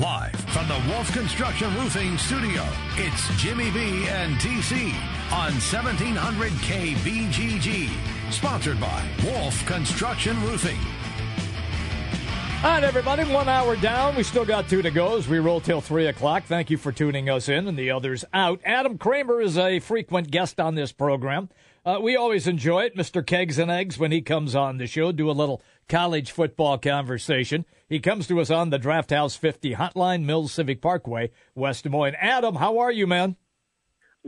Live from the Wolf Construction Roofing Studio, it's Jimmy B and TC on 1700 KBGG. Sponsored by Wolf Construction Roofing. All right, everybody, one hour down. We still got two to go as we roll till 3 o'clock. Thank you for tuning us in and the others out. Adam Kramer is a frequent guest on this program. Uh, we always enjoy it, Mr. Kegs and Eggs, when he comes on the show, do a little college football conversation. He comes to us on the Draft House 50 Hotline, Mills Civic Parkway, West Des Moines. Adam, how are you, man?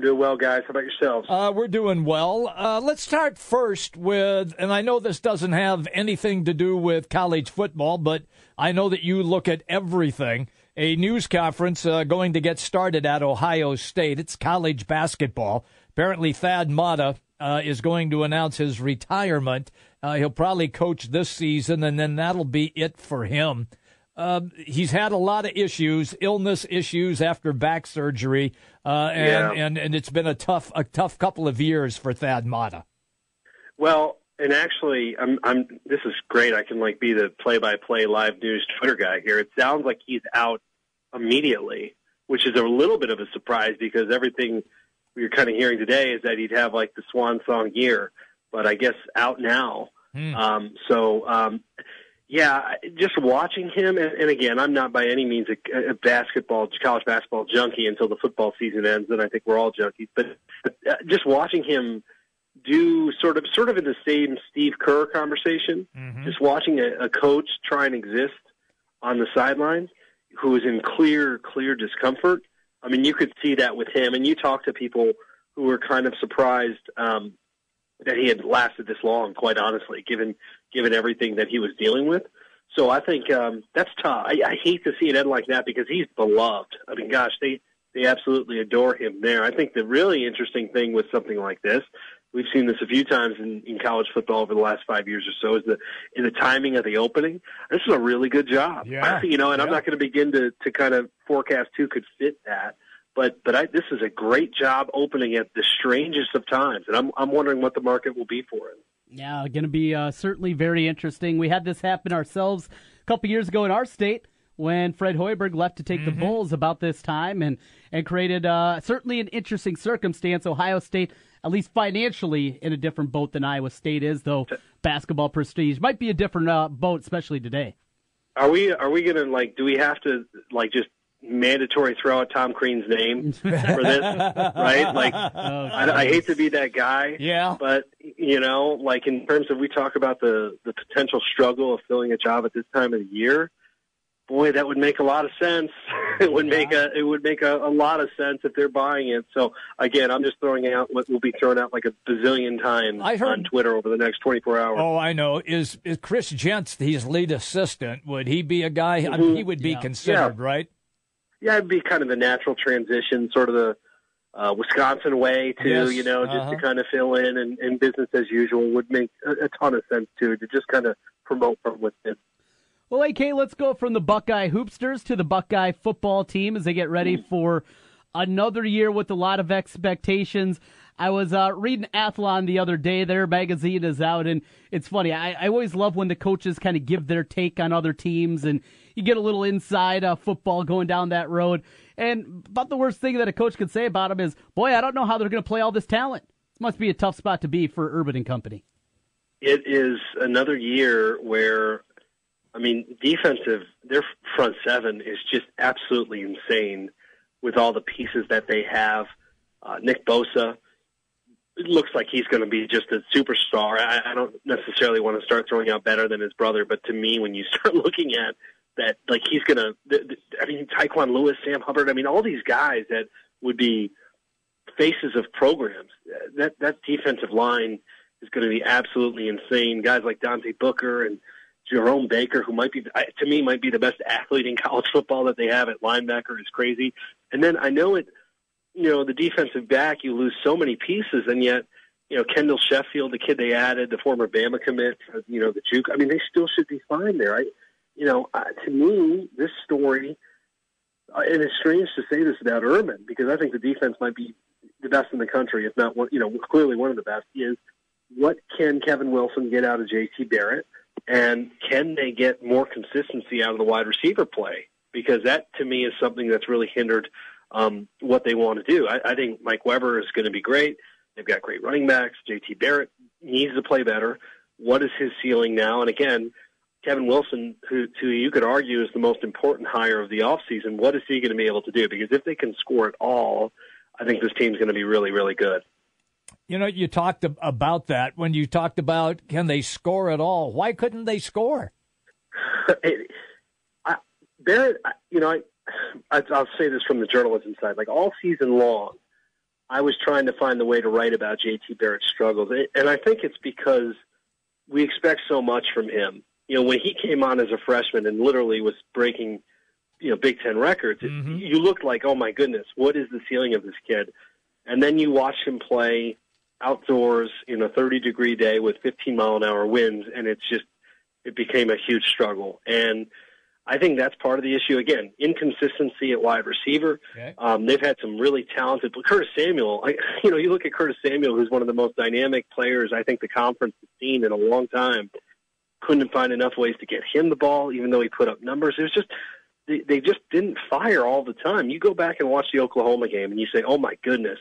doing well, guys. How about yourselves? Uh, we're doing well. Uh, let's start first with, and I know this doesn't have anything to do with college football, but I know that you look at everything. A news conference uh, going to get started at Ohio State. It's college basketball. Apparently, Thad Matta uh, is going to announce his retirement. Uh, he'll probably coach this season, and then that'll be it for him. Uh, he's had a lot of issues, illness issues after back surgery, uh, and, yeah. and and it's been a tough a tough couple of years for Thad Matta. Well, and actually, I'm I'm this is great. I can like be the play-by-play live news Twitter guy here. It sounds like he's out immediately, which is a little bit of a surprise because everything we are kind of hearing today is that he'd have like the swan song year but I guess out now. Hmm. Um, so, um, yeah, just watching him, and, and again, I'm not by any means a, a basketball, college basketball junkie until the football season ends, and I think we're all junkies. But, uh, just watching him do sort of, sort of in the same Steve Kerr conversation, mm-hmm. just watching a, a coach try and exist on the sidelines who is in clear, clear discomfort. I mean, you could see that with him, and you talk to people who were kind of surprised um, that he had lasted this long, quite honestly, given given everything that he was dealing with. So I think um, that's tough. I, I hate to see it end like that because he's beloved. I mean, gosh, they they absolutely adore him there. I think the really interesting thing with something like this, we've seen this a few times in, in college football over the last five years or so, is the in the timing of the opening. This is a really good job. Yeah. you know, and yeah. I'm not going to begin to to kind of forecast who could fit that. But but I, this is a great job opening at the strangest of times, and I'm I'm wondering what the market will be for it. Yeah, going to be uh, certainly very interesting. We had this happen ourselves a couple years ago in our state when Fred Hoiberg left to take mm-hmm. the Bulls about this time, and and created uh, certainly an interesting circumstance. Ohio State, at least financially, in a different boat than Iowa State is, though basketball prestige might be a different uh, boat, especially today. Are we are we gonna like? Do we have to like just mandatory throw out Tom Crean's name for this, right? Like, oh, I, I, hate to be that guy, yeah, but you know, like in terms of we talk about the the potential struggle of filling a job at this time of the year. Boy, that would make a lot of sense. it would yeah. make a it would make a, a lot of sense if they're buying it. So again, I'm just throwing out what will be thrown out like a bazillion times I heard, on Twitter over the next 24 hours. Oh, I know. Is is Chris Jentz his lead assistant? Would he be a guy? Mm-hmm. I mean, he would be yeah. considered, yeah. right? Yeah, it'd be kind of the natural transition, sort of the uh, Wisconsin way too. Yes, you know, just uh-huh. to kind of fill in and, and business as usual would make a, a ton of sense too. To just kind of promote from within. Well, AK, let's go from the Buckeye Hoopsters to the Buckeye football team as they get ready mm. for another year with a lot of expectations. I was uh, reading Athlon the other day. Their magazine is out, and it's funny. I, I always love when the coaches kind of give their take on other teams, and you get a little inside uh, football going down that road. And about the worst thing that a coach could say about them is, "Boy, I don't know how they're going to play all this talent." It must be a tough spot to be for Urban and Company. It is another year where, I mean, defensive. Their front seven is just absolutely insane with all the pieces that they have. Uh, Nick Bosa it looks like he's going to be just a superstar. I, I don't necessarily want to start throwing out better than his brother, but to me, when you start looking at that, like he's going to, I mean, Tyquan Lewis, Sam Hubbard, I mean, all these guys that would be faces of programs. That that defensive line is going to be absolutely insane. Guys like Dante Booker and Jerome Baker, who might be to me might be the best athlete in college football that they have at linebacker, is crazy. And then I know it you know, the defensive back, you lose so many pieces, and yet, you know, Kendall Sheffield, the kid they added, the former Bama commit, you know, the juke. I mean, they still should be fine there. I, you know, to me, this story, uh, and it's strange to say this about Urban because I think the defense might be the best in the country, if not one, you know, clearly one of the best. Is what can Kevin Wilson get out of J.T. Barrett, and can they get more consistency out of the wide receiver play? because that to me is something that's really hindered um, what they want to do. I, I think Mike Weber is going to be great. They've got great running backs. JT Barrett needs to play better. What is his ceiling now? And again, Kevin Wilson, who, who you could argue is the most important hire of the offseason, what is he going to be able to do? Because if they can score at all, I think this team's going to be really, really good. You know, you talked about that when you talked about can they score at all? Why couldn't they score? I, Barrett, you know, I, I'll say this from the journalism side. Like all season long, I was trying to find the way to write about JT Barrett's struggles, and I think it's because we expect so much from him. You know, when he came on as a freshman and literally was breaking, you know, Big Ten records, mm-hmm. you looked like, oh my goodness, what is the ceiling of this kid? And then you watch him play outdoors in a 30 degree day with 15 mile an hour winds, and it's just it became a huge struggle. And I think that's part of the issue. Again, inconsistency at wide receiver. Okay. Um, they've had some really talented. But Curtis Samuel, I, you know, you look at Curtis Samuel, who's one of the most dynamic players I think the conference has seen in a long time. Couldn't find enough ways to get him the ball, even though he put up numbers. It was just they, they just didn't fire all the time. You go back and watch the Oklahoma game, and you say, "Oh my goodness."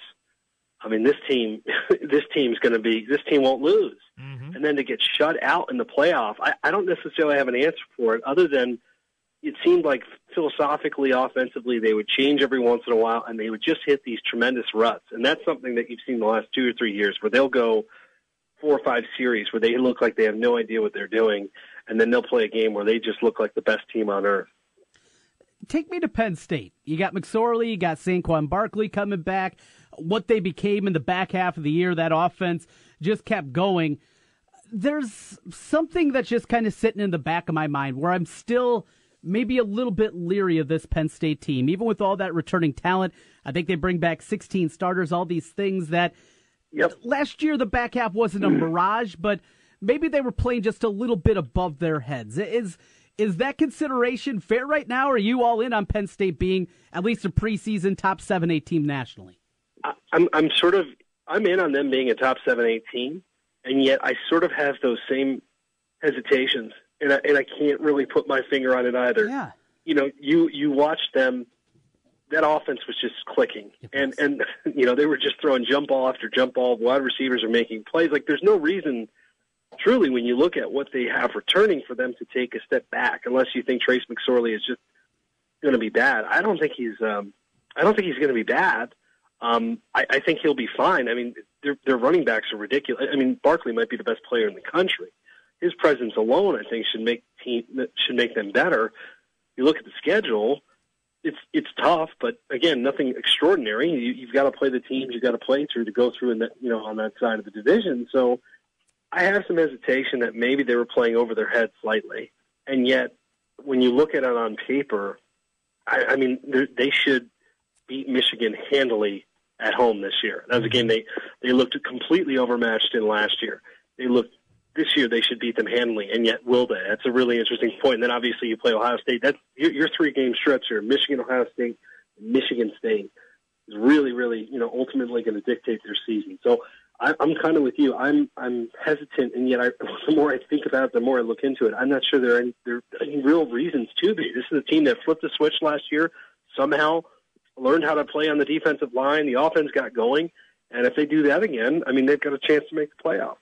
I mean, this team, this team's going to be, this team won't lose. Mm-hmm. And then to get shut out in the playoff, I, I don't necessarily have an answer for it other than it seemed like philosophically, offensively, they would change every once in a while, and they would just hit these tremendous ruts. And that's something that you've seen the last two or three years, where they'll go four or five series where they look like they have no idea what they're doing, and then they'll play a game where they just look like the best team on earth. Take me to Penn State. You got McSorley, you got Saquon Barkley coming back. What they became in the back half of the year, that offense just kept going. There's something that's just kind of sitting in the back of my mind where I'm still – maybe a little bit leery of this Penn State team, even with all that returning talent. I think they bring back 16 starters, all these things that yep. last year the back half wasn't a mirage, but maybe they were playing just a little bit above their heads. Is is that consideration fair right now? Or are you all in on Penn State being at least a preseason top seven, eight team nationally? I'm I'm sort of I'm in on them being a top seven, eight team, and yet I sort of have those same hesitations and I, and I can't really put my finger on it either. Yeah. You know, you you watch them. That offense was just clicking, and and you know they were just throwing jump ball after jump ball. Wide receivers are making plays. Like there's no reason, truly, when you look at what they have returning, for them to take a step back, unless you think Trace McSorley is just going to be bad. I don't think he's. Um, I don't think he's going to be bad. Um, I, I think he'll be fine. I mean, their, their running backs are ridiculous. I mean, Barkley might be the best player in the country his presence alone, I think, should make team should make them better. You look at the schedule; it's it's tough, but again, nothing extraordinary. You, you've got to play the teams you've got to play through to go through in that you know on that side of the division. So, I have some hesitation that maybe they were playing over their heads slightly, and yet when you look at it on paper, I, I mean, they should beat Michigan handily at home this year. That was a game they they looked completely overmatched in last year. They looked this year they should beat them handily, and yet will they? That's a really interesting point. And then obviously you play Ohio State. That's your, your three game stretch here: Michigan, Ohio State, Michigan State is really, really, you know, ultimately going to dictate their season. So I, I'm kind of with you. I'm I'm hesitant, and yet I, the more I think about it, the more I look into it. I'm not sure there are any, there are any real reasons to be. This is a team that flipped the switch last year, somehow learned how to play on the defensive line. The offense got going, and if they do that again, I mean, they've got a chance to make the playoffs.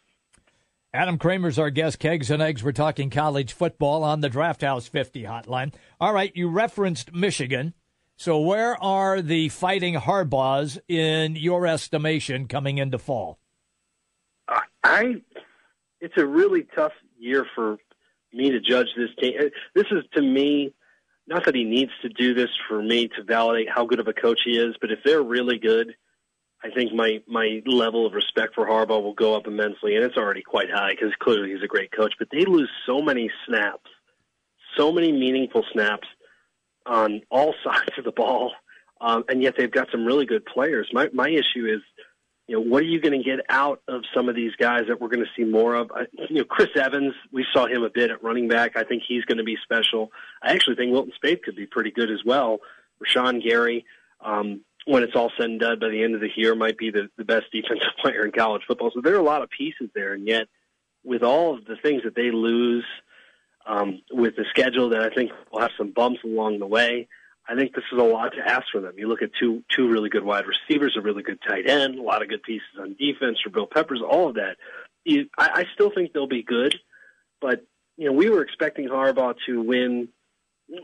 Adam Kramer's our guest. Kegs and Eggs. We're talking college football on the Draft House 50 hotline. All right, you referenced Michigan. So where are the fighting Harbaughs in your estimation coming into fall? I, it's a really tough year for me to judge this team. Uh, this is to me, not that he needs to do this for me to validate how good of a coach he is, but if they're really good – I think my my level of respect for Harbaugh will go up immensely, and it's already quite high because clearly he's a great coach. But they lose so many snaps, so many meaningful snaps on all sides of the ball, um, and yet they've got some really good players. My my issue is, you know, what are you going to get out of some of these guys that we're going to see more of? I, you know, Chris Evans, we saw him a bit at running back. I think he's going to be special. I actually think Wilton Speight could be pretty good as well. Rashan Gary. Um, when it's all said and done by the end of the year might be the, the best defensive player in college football. So there are a lot of pieces there, and yet with all of the things that they lose, um, with the schedule that I think will have some bumps along the way. I think this is a lot to ask for them. You look at two two really good wide receivers, a really good tight end, a lot of good pieces on defense for Bill Peppers, all of that. You, I, I still think they'll be good, but you know we were expecting Harbaugh to win.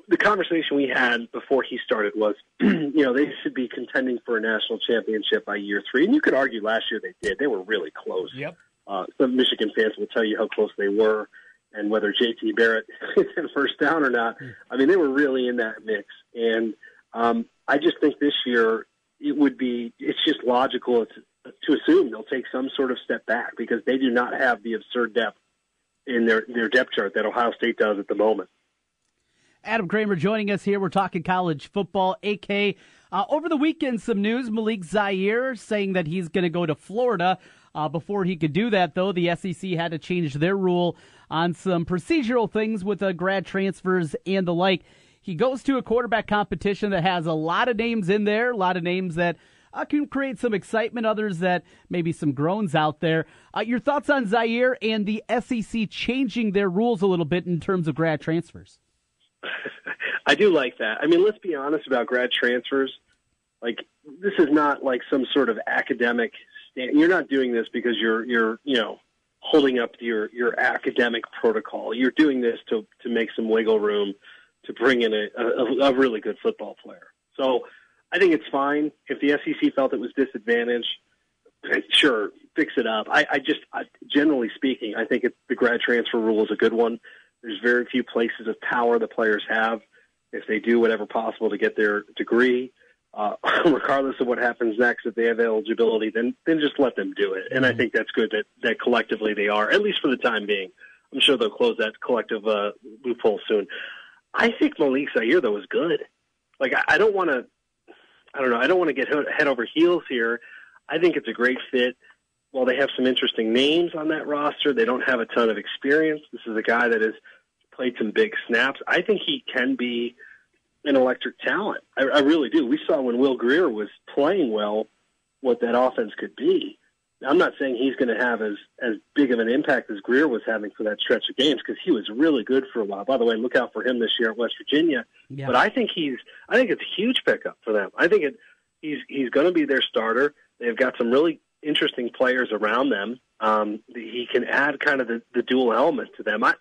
The conversation we had before he started was, you know, they should be contending for a national championship by year three, and you could argue last year they did. They were really close. Yep. Uh, some Michigan fans will tell you how close they were and whether JT Barrett hit first down or not. I mean, they were really in that mix. And um, I just think this year it would be, it's just logical to, to assume they'll take some sort of step back because they do not have the absurd depth in their, their depth chart that Ohio State does at the moment. Adam Kramer joining us here. We're talking college football. AK, uh, over the weekend, some news. Malik Zaire saying that he's going to go to Florida. Uh, before he could do that, though, the SEC had to change their rule on some procedural things with uh, grad transfers and the like. He goes to a quarterback competition that has a lot of names in there, a lot of names that uh, can create some excitement, others that maybe some groans out there. Uh, your thoughts on Zaire and the SEC changing their rules a little bit in terms of grad transfers? I do like that. I mean, let's be honest about grad transfers. Like, this is not like some sort of academic. Stand. You're not doing this because you're you're you know holding up your your academic protocol. You're doing this to to make some wiggle room to bring in a, a, a really good football player. So I think it's fine if the SEC felt it was disadvantaged. Sure, fix it up. I, I just, I, generally speaking, I think it, the grad transfer rule is a good one. There's very few places of power the players have if they do whatever possible to get their degree uh, regardless of what happens next, if they have eligibility, then then just let them do it. And I mm-hmm. think that's good that that collectively they are, at least for the time being. I'm sure they'll close that collective uh, loophole soon. I think Malik Zaire though is good. Like I, I don't want to, I don't know, I don't want to get head over heels here. I think it's a great fit. While they have some interesting names on that roster, they don't have a ton of experience. This is a guy that has played some big snaps. I think he can be an electric talent. I, I really do. We saw when Will Grier was playing well what that offense could be. I'm not saying he's going to have as as big of an impact as Grier was having for that stretch of games because he was really good for a while. By the way, look out for him this year at West Virginia. Yeah. But I think he's I think it's a huge pickup for them. I think it he's he's going to be their starter. They've got some really interesting players around them. Um, he can add kind of the, the dual element to them. I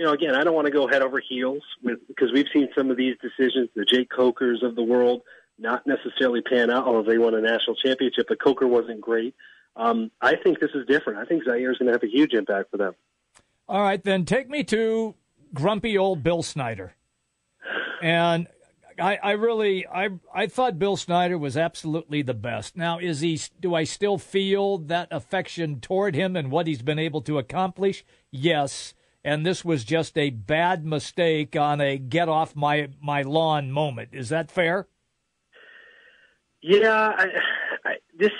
you know, again, I don't want to go head over heels with because we've seen some of these decisions, the Jake Cokers of the world, not necessarily pan out, although they won a national championship. But Coker wasn't great. Um, I think this is different. I think Zaire is going to have a huge impact for them. All right, then take me to grumpy old Bill Snyder. And I, I really, I, I thought Bill Snyder was absolutely the best. Now, is he? Do I still feel that affection toward him and what he's been able to accomplish? Yes and this was just a bad mistake on a get off my my lawn moment. Is that fair? Yeah, I, I, this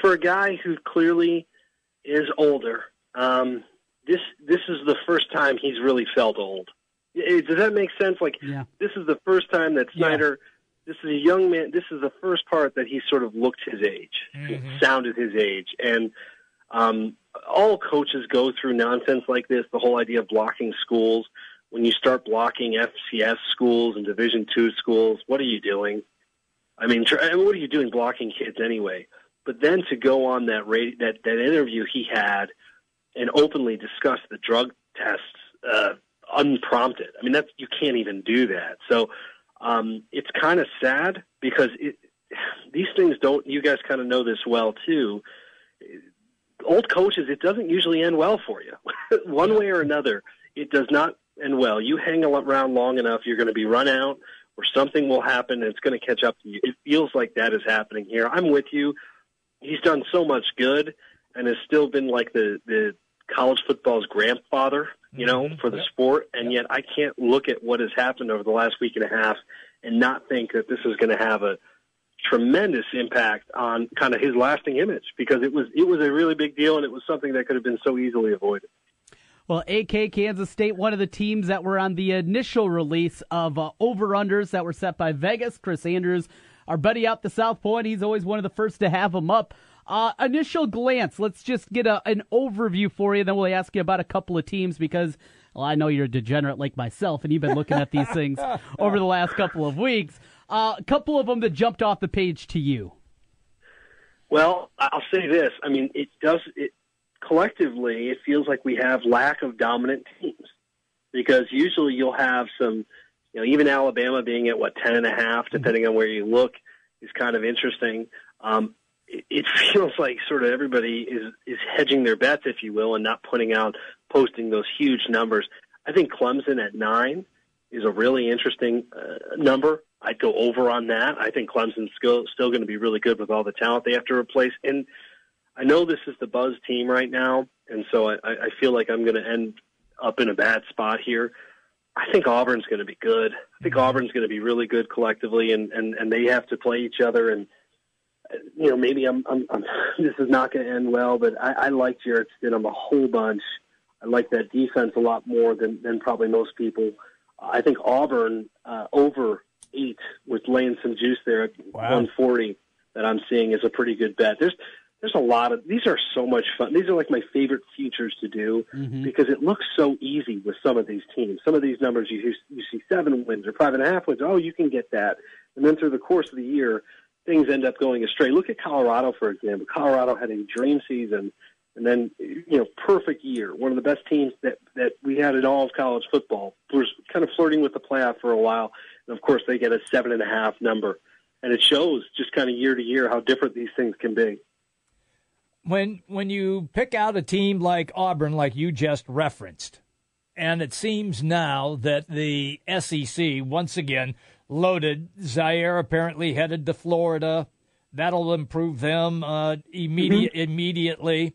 for a guy who clearly is older. Um, this this is the first time he's really felt old. Does that make sense? Like yeah. this is the first time that Snyder. Yeah. This is a young man. This is the first part that he sort of looked his age, mm-hmm. sounded his age, and um, all coaches go through nonsense like this. The whole idea of blocking schools. When you start blocking FCS schools and Division two schools, what are you doing? I mean, try, what are you doing blocking kids anyway? But then to go on that radio, that that interview he had and openly discuss the drug tests uh, unprompted. I mean, that's you can't even do that. So um, it's kind of sad because it, these things don't. You guys kind of know this well too old coaches, it doesn't usually end well for you. One way or another, it does not end well. You hang around long enough, you're going to be run out, or something will happen, and it's going to catch up to you. It feels like that is happening here. I'm with you. He's done so much good, and has still been like the the college football's grandfather, you know, mm-hmm. for the yep. sport. And yep. yet, I can't look at what has happened over the last week and a half and not think that this is going to have a tremendous impact on kind of his lasting image because it was it was a really big deal and it was something that could have been so easily avoided. Well, AK Kansas State, one of the teams that were on the initial release of uh, over-unders that were set by Vegas. Chris Andrews, our buddy out the South Point, he's always one of the first to have them up. Uh, initial glance, let's just get a, an overview for you, then we'll ask you about a couple of teams because Well, I know you're a degenerate like myself, and you've been looking at these things over the last couple of weeks. Uh, a couple of them that jumped off the page to you. Well, I'll say this. I mean, it does. It collectively, it feels like we have lack of dominant teams because usually you'll have some, you know, even Alabama being at what ten and a half, depending on where you look, is kind of interesting. Um, it, feels like sort of everybody is is hedging their bets, if you will, and not putting out posting those huge numbers. I think Clemson at nine is a really interesting uh, number. I'd go over on that. I think Clemson's still still going to be really good with all the talent they have to replace. And I know this is the buzz team right now, and so I, I feel like I'm going to end up in a bad spot here. I think Auburn's going to be good. I think Auburn's going to be really good collectively, and and and they have to play each other. And you know, maybe I'm, I'm, I'm this is not going to end well, but I, I like Jarrett Stidham a whole bunch. I like that defense a lot more than than probably most people. I think Auburn uh, over eight with laying some juice there at wow. 140 that I'm seeing is a pretty good bet. There's there's a lot of these are so much fun. These are like my favorite futures to do mm-hmm. because it looks so easy with some of these teams. Some of these numbers you you see seven wins or five and a half wins. Oh, you can get that, and then through the course of the year, things end up going astray. Look at Colorado for example. Colorado had a dream season, and then you know perfect year. One of the best teams that that we had in all of college football was kind of flirting with the playoff for a while and of course, they get a seven and a half number. And it shows just kind of year to year how different these things can be. When when you pick out a team like Auburn, like you just referenced, and it seems now that the SEC once again loaded. Zaire apparently headed to Florida. That'll improve them uh, immediate, mm-hmm. immediately.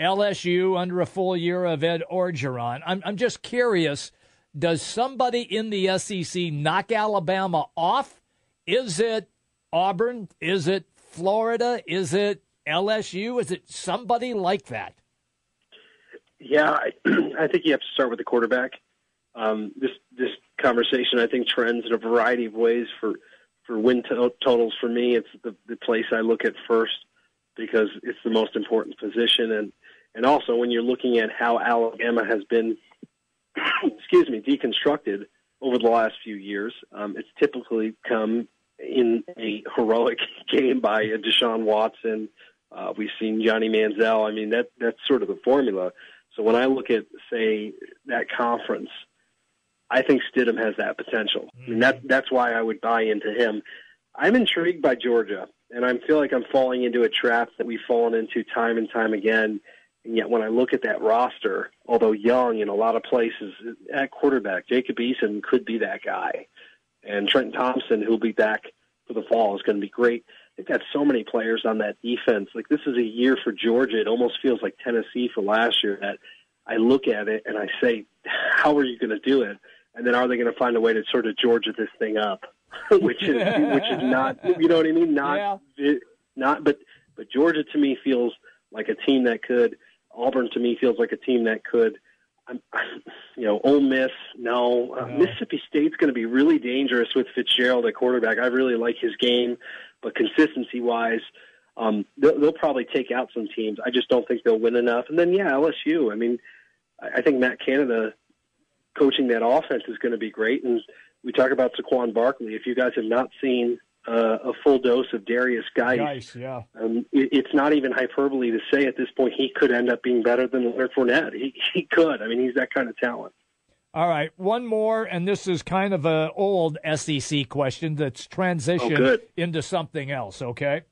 LSU under a full year of Ed Orgeron. I'm I'm just curious does somebody in the SEC knock Alabama off? Is it Auburn? Is it Florida? Is it LSU? Is it somebody like that? Yeah, I, I think you have to start with the quarterback. Um, this this conversation, I think, trends in a variety of ways for for win to- totals. For me, it's the, the place I look at first because it's the most important position, and and also when you're looking at how Alabama has been excuse me, deconstructed over the last few years. Um, it's typically come in a heroic game by a Deshaun Watson. Uh, we've seen Johnny Manziel. I mean, that that's sort of the formula. So when I look at, say, that conference, I think Stidham has that potential. I mean, that that's why I would buy into him. I'm intrigued by Georgia, and I feel like I'm falling into a trap that we've fallen into time and time again and yet, when I look at that roster, although young in a lot of places at quarterback, Jacob Eason could be that guy, and Trent Thompson, who'll be back for the fall, is going to be great. They've got so many players on that defense. Like this is a year for Georgia. It almost feels like Tennessee for last year. That I look at it and I say, how are you going to do it? And then are they going to find a way to sort of Georgia this thing up? which is which is not you know what I mean? Not yeah. not but but Georgia to me feels like a team that could Auburn to me feels like a team that could. I'm, you know, Ole Miss, no. Uh, Mississippi State's going to be really dangerous with Fitzgerald at quarterback. I really like his game, but consistency wise, um, they'll, they'll probably take out some teams. I just don't think they'll win enough. And then, yeah, LSU. I mean, I, I think Matt Canada coaching that offense is going to be great. And we talk about Saquon Barkley. If you guys have not seen uh, a full dose of Darius Guice. Guice yeah. Um, it, it's not even hyperbole to say at this point he could end up being better than Leonard Fournette. He, he could. I mean, he's that kind of talent. All right, one more, and this is kind of an old SEC question that's transitioned oh, into something else. Okay,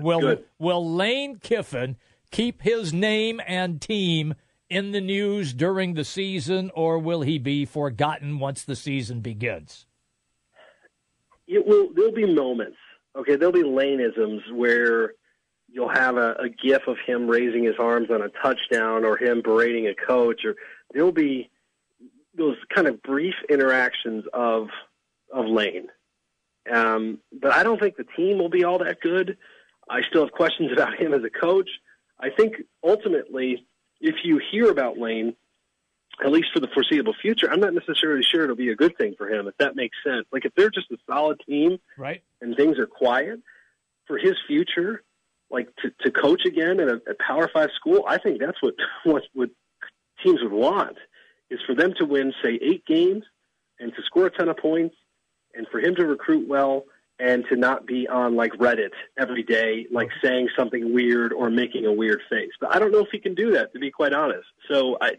will good. will Lane Kiffin keep his name and team in the news during the season, or will he be forgotten once the season begins? it will there'll be moments. Okay, there'll be laneisms where you'll have a, a gif of him raising his arms on a touchdown or him berating a coach or there'll be those kind of brief interactions of of Lane. Um, but I don't think the team will be all that good. I still have questions about him as a coach. I think ultimately, if you hear about Lane, at least for the foreseeable future, I'm not necessarily sure it'll be a good thing for him, if that makes sense. Like if they're just a solid team, right, and things are quiet for his future, like to, to coach again at a, a Power Five school, I think that's what what what teams would want is for them to win, say, eight games and to score a ton of points and for him to recruit well and to not be on like Reddit every day, like saying something weird or making a weird face. But I don't know if he can do that, to be quite honest. So I,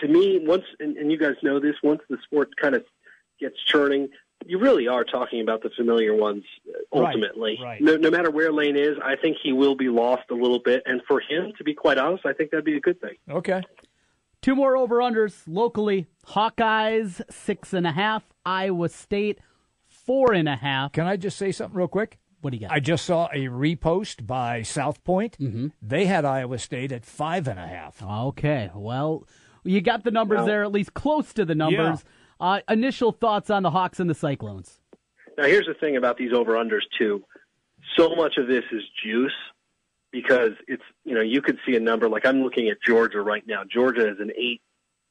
to me, once, and, and you guys know this, once the sport kind of gets churning, you really are talking about the familiar ones uh, ultimately. Right, right. No, no matter where Lane is, I think he will be lost a little bit. And for him, to be quite honest, I think that'd be a good thing. Okay. Two more over unders locally. Hawkeyes six and a half. Iowa State four and a half. Can I just say something real quick? What do you got? I just saw a repost by South Point. Mm-hmm. They had Iowa State at five and a half. Okay, well, you got the numbers Well- there, at least close to the numbers. Uh, initial thoughts on the Hawks and the Cyclones? Now, here's the thing about these over unders too. So much of this is juice because it's you know you could see a number like I'm looking at Georgia right now. Georgia is an eight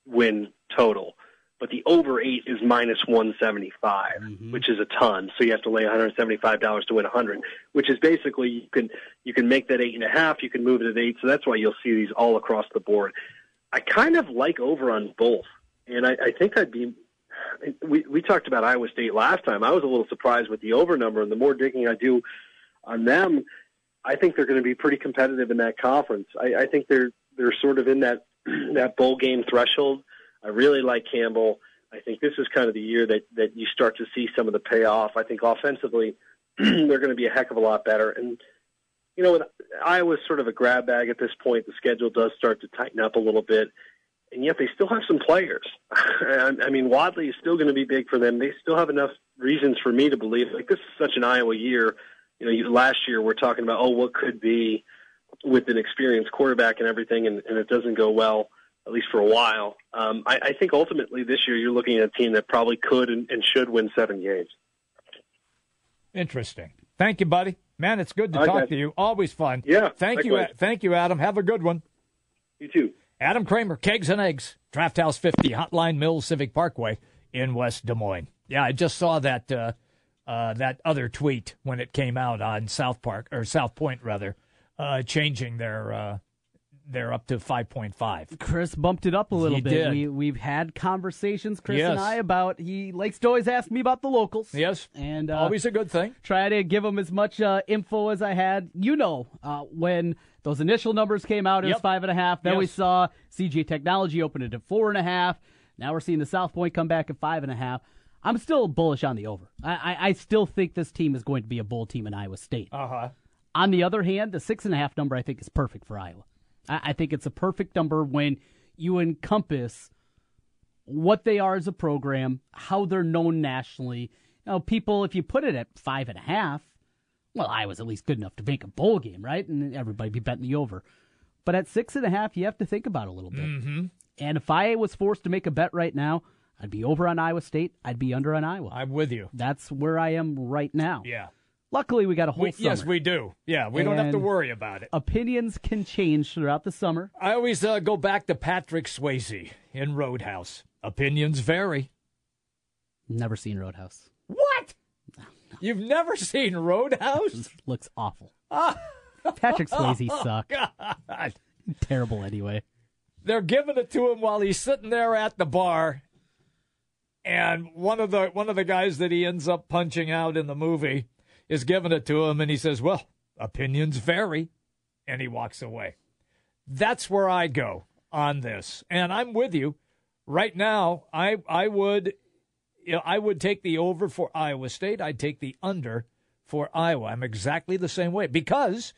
win total, but the over eight is minus 175, mm-hmm. which is a ton. So you have to lay 175 dollars to win 100, which is basically you can you can make that eight and a half. You can move it at eight. So that's why you'll see these all across the board. I kind of like over on both, and I, I think I'd be we we talked about Iowa State last time. I was a little surprised with the over number, and the more digging I do on them, I think they're going to be pretty competitive in that conference. I, I think they're they're sort of in that that bowl game threshold. I really like Campbell. I think this is kind of the year that that you start to see some of the payoff. I think offensively, they're going to be a heck of a lot better. And you know, Iowa's sort of a grab bag at this point. The schedule does start to tighten up a little bit and yet they still have some players. I mean, Wadley is still going to be big for them. They still have enough reasons for me to believe like this is such an Iowa year. You know, last year we're talking about oh, what could be with an experienced quarterback and everything, and, and it doesn't go well at least for a while. Um, I, I think ultimately this year you're looking at a team that probably could and, and should win seven games. Interesting. Thank you, buddy. Man, it's good to talk to you. Always fun. Yeah, Thank you. Thank you, Adam. Have a good one. You too. Adam Kramer, Kegs and Eggs, Draft House 50, Hotline Mills Civic Parkway in West Des Moines. Yeah, I just saw that uh, uh, that other tweet when it came out on South Park or South Point rather, uh, changing their uh, they're up to five point five. Chris bumped it up a little He bit. did. We we've had conversations, Chris Yes. and I, about he likes to always ask me about the locals. Yes, and uh, always a good thing. try to give him as much uh, info as I had. You know, uh, when those initial numbers came out, it was Yep. five and a half. Then we saw CG Technology open it at four and a half. Now we're seeing the South Point come back at five and a half. I'm still bullish on the over. I, I, I still think this team is going to be a bull team in Iowa State. Uh huh. On the other hand, the six and a half number I think is perfect for Iowa. I, I think it's a perfect number when you encompass what they are as a program, how they're known nationally. You know, people, if you put it at five and a half, well, Iowa's at least good enough to make a bowl game, right? And everybody be betting the over. But at six and a half, you have to think about it a little bit. Mm-hmm. And if I was forced to make a bet right now, I'd be over on Iowa State. I'd be under on Iowa. I'm with you. That's where I am right now. Yeah. Luckily, we got a whole We, yes, we do. Yeah, we don't have to worry about it. Opinions can change throughout the summer. I always uh, go back to Patrick Swayze in Roadhouse. Opinions vary. Never seen Roadhouse. What? You've never seen Roadhouse? Looks awful. Patrick Swayze suck. God. Terrible anyway. They're giving it to him while he's sitting there at the bar. And one of the one of the guys that he ends up punching out in the movie is giving it to him and he says, "Well, opinions vary." And he walks away. That's where I go on this. And I'm with you. Right now, I I would you know, I would take the over for Iowa State. I'd take the under for Iowa. I'm exactly the same way because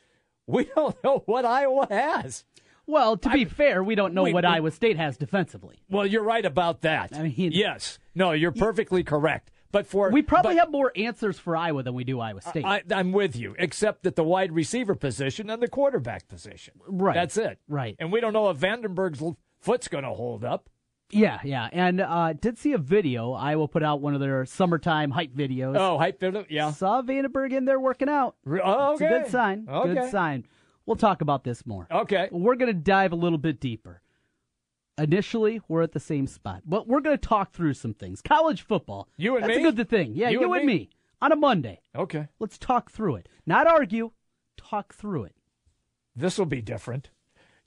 we don't know what Iowa has. Well, to be fair, we don't know wait, what wait. Iowa State has defensively. Well, you're right about that. I mean- yes, no, you're perfectly correct. But for We probably but have more answers for Iowa than we do Iowa State. I, I'm with you, except at the wide receiver position and the quarterback position. Right. That's it. Right. And we don't know if VandeBerg's foot's going to hold up. yeah, yeah. And uh, did see a video. Iowa put out one of their summertime hype videos. Oh, hype up. Yeah. Saw Vandenberg in there working out. Oh, It's okay. a good sign. Okay. Good sign. We'll talk about this more. Okay. We're going to dive a little bit deeper. Initially, we're at the same spot, but we're going to talk through some things. College football. You and That's me? a good thing. Yeah, You you, and and me? me on a Monday. Okay. Let's talk through it. Not argue, talk through it. This will be different.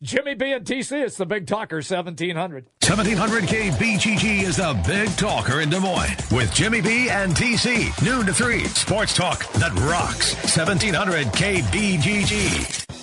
Jimmy B and TC, it's the Big Talker 1700. 1700 KBGG is the Big Talker in Des Moines with Jimmy B and TC. Noon to 3. Sports talk that rocks. 1700 KBGG.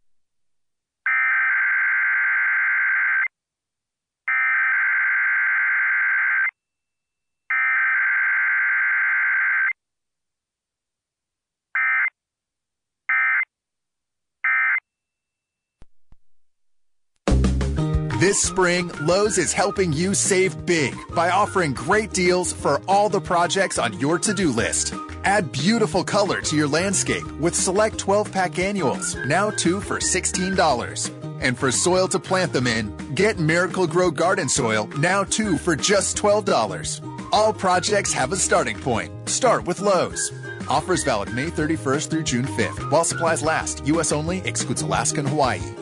This spring, Lowe's is helping you save big by offering great deals for all the projects on your to do list. Add beautiful color to your landscape with select 12 pack annuals, now two for $16. And for soil to plant them in, get Miracle-Gro Garden Soil, now two for just $12. All projects have a starting point. Start with Lowe's. Offers valid May 31st through June 5th. While supplies last, U.S. only, excludes Alaska and Hawaii.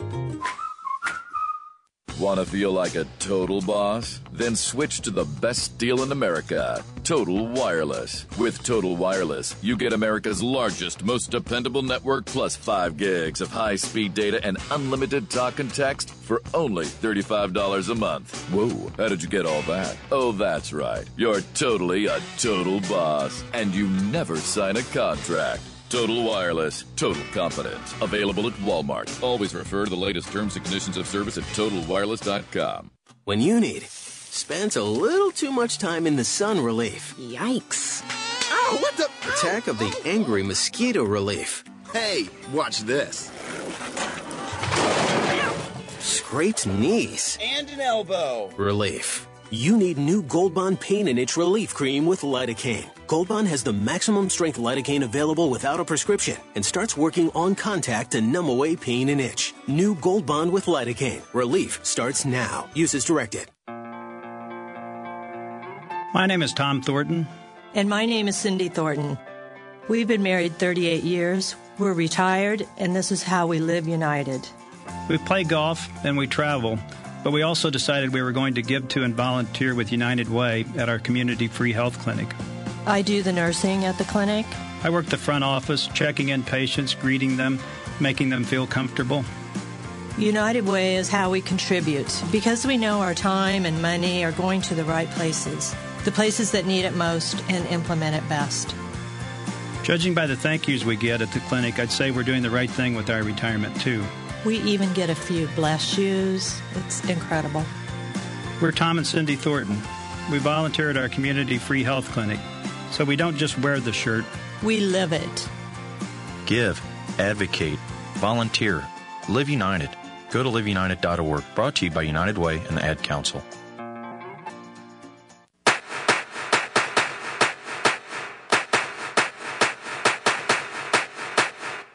Want to feel like a total boss? Then switch to the best deal in America Total Wireless. With Total Wireless, you get America's largest, most dependable network plus 5 gigs of high speed data and unlimited talk and text for only $35 a month. Whoa, how did you get all that? Oh, that's right. You're totally a total boss, and you never sign a contract. Total Wireless, total confidence. Available at Walmart. Always refer to the latest terms and conditions of service at totalwireless.com. When you need spends a little too much time in the sun relief. Yikes. Ow, what the? Attack of the angry mosquito relief. Hey, watch this. Scraped knees. And an elbow. Relief. You need new Gold Bond Pain and Itch Relief Cream with lidocaine. Gold Bond has the maximum strength lidocaine available without a prescription and starts working on contact to numb away pain and itch. New Gold Bond with lidocaine. Relief starts now. Use as directed. My name is Tom Thornton. And my name is Cindy Thornton. We've been married 38 years. We're retired, and this is how we live united. We play golf and we travel, but we also decided we were going to give to and volunteer with United Way at our community free health clinic. I do the nursing at the clinic. I work the front office, checking in patients, greeting them, making them feel comfortable. United Way is how we contribute because we know our time and money are going to the right places, the places that need it most and implement it best. Judging by the thank yous we get at the clinic, I'd say we're doing the right thing with our retirement too. We even get a few bless yous. It's incredible. We're Tom and Cindy Thornton. We volunteer at our community free health clinic, so we don't just wear the shirt. We live it. Give, advocate, volunteer, live united. Go to liveunited.org. Brought to you by United Way and the Ad Council.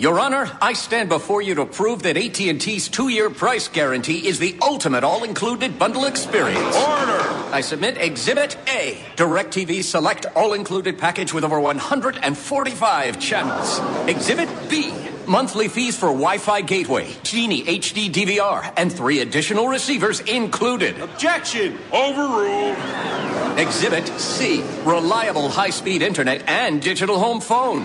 Your Honor, I stand before you to prove that AT&T's two-year price guarantee is the ultimate all-included bundle experience. Order! I submit Exhibit A, DirecTV Select all-included package with over 145 channels. Exhibit B, monthly fees for Wi-Fi gateway, Genie HD DVR, and three additional receivers included. Objection! Overruled. Exhibit C, reliable high-speed internet and digital home phone.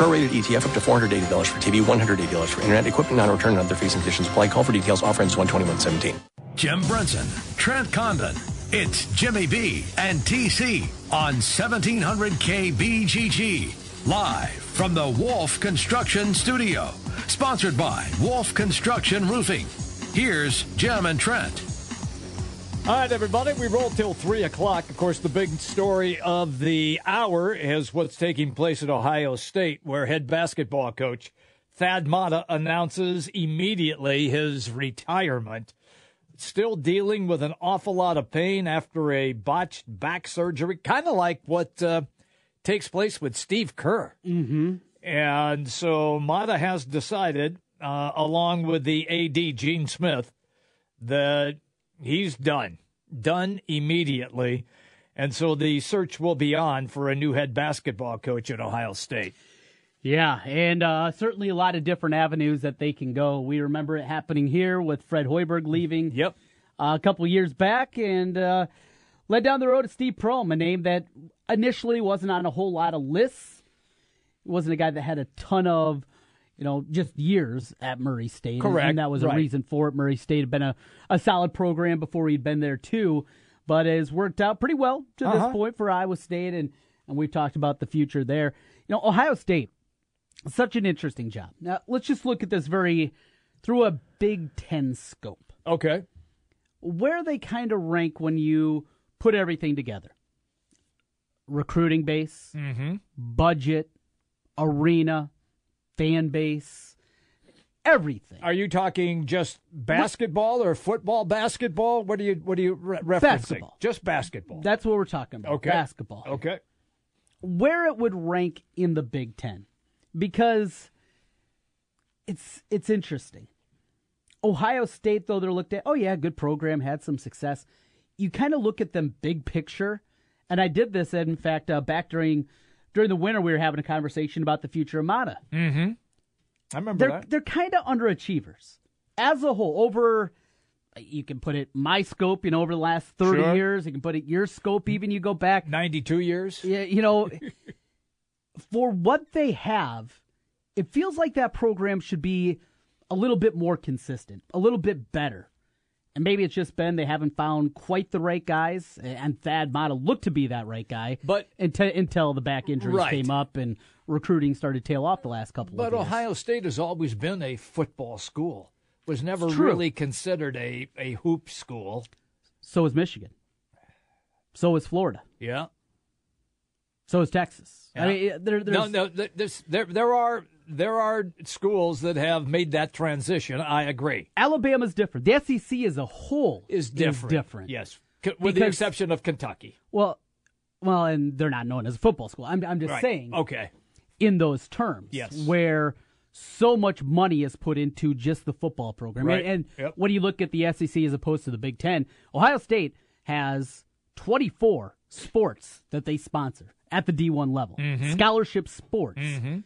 Prorated ETF up to $480 for TV, $180 for internet, equipment non-return and other fees and conditions apply. Call for details. Offer ends 12117. Jim Brunson, Trent Condon. It's Jimmy B and TC on 1700 KBGG. Live from the Wolf Construction Studio. Sponsored by Wolf Construction Roofing. Here's Jim and Trent. All right, everybody, we roll till 3 o'clock. Of course, the big story of the hour is what's taking place at Ohio State, where head basketball coach Thad Matta announces immediately his retirement. Still dealing with an awful lot of pain after a botched back surgery, kind of like what uh, takes place with Steve Kerr. Mm-hmm. And so Matta has decided, uh, along with the AD, Gene Smith, that he's done, done immediately. And so the search will be on for a new head basketball coach at Ohio State. Yeah, and uh, certainly a lot of different avenues that they can go. We remember it happening here with Fred Hoiberg leaving. Yep. Uh, a couple years back, and uh, led down the road to Steve Prohm, a name that initially wasn't on a whole lot of lists. He wasn't a guy that had a ton of, you know, just years at Murray State. and- Correct, And that was right. a reason for it. Murray State had been a, a solid program before he'd been there, too, but has worked out pretty well to Uh-huh. this point for Iowa State, and, and we've talked about the future there. You know, Ohio State, such an interesting job. Now, let's just look at this very through a Big Ten scope. Okay. Where they kind of rank when you put everything together recruiting base, Mm-hmm. budget, arena, fan base, everything. Are you talking just basketball or football basketball? What are you what are you re- referencing? Basketball. Just basketball. That's what we're talking about. Okay. Basketball. Okay. Where it would rank in the Big Ten. Because it's it's interesting. Ohio State, though they're looked at, oh yeah, good program, had some success. You kind of look at them big picture, and I did this, in fact, uh, back during during the winter, we were having a conversation about the future of Matta. Mm-hmm. I remember They're that. they're kind of underachievers as a whole. Over, you can put it my scope, you know, over the last thirty Sure. years. You can put it your scope, even you go back ninety-two years. Yeah, you know, for what they have, it feels like that program should be a little bit more consistent, a little bit better. And maybe it's just been they haven't found quite the right guys, and Thad Matta looked to be that right guy. But until, until the back injuries Right. came up and recruiting started to tail off the last couple But of years. Ohio State has always been a football school. Was never really considered a, a hoop school. So is Michigan. So is Florida. Yeah. So is Texas. I mean, there, there's no, no. th- there, there are there are schools that have made that transition. I agree. Alabama's different. The SEC as a whole Is different. different. Yes, with the exception of Kentucky. Well, well, and they're not known as a football school. I'm, I'm just Right. saying. Okay. In those terms, Yes. where so much money is put into just the football program, Right. and, and Yep. when you look at the SEC as opposed to the Big Ten, Ohio State has 24 sports that they sponsor at the D1 level, Mhm. scholarship sports. Mm-hmm.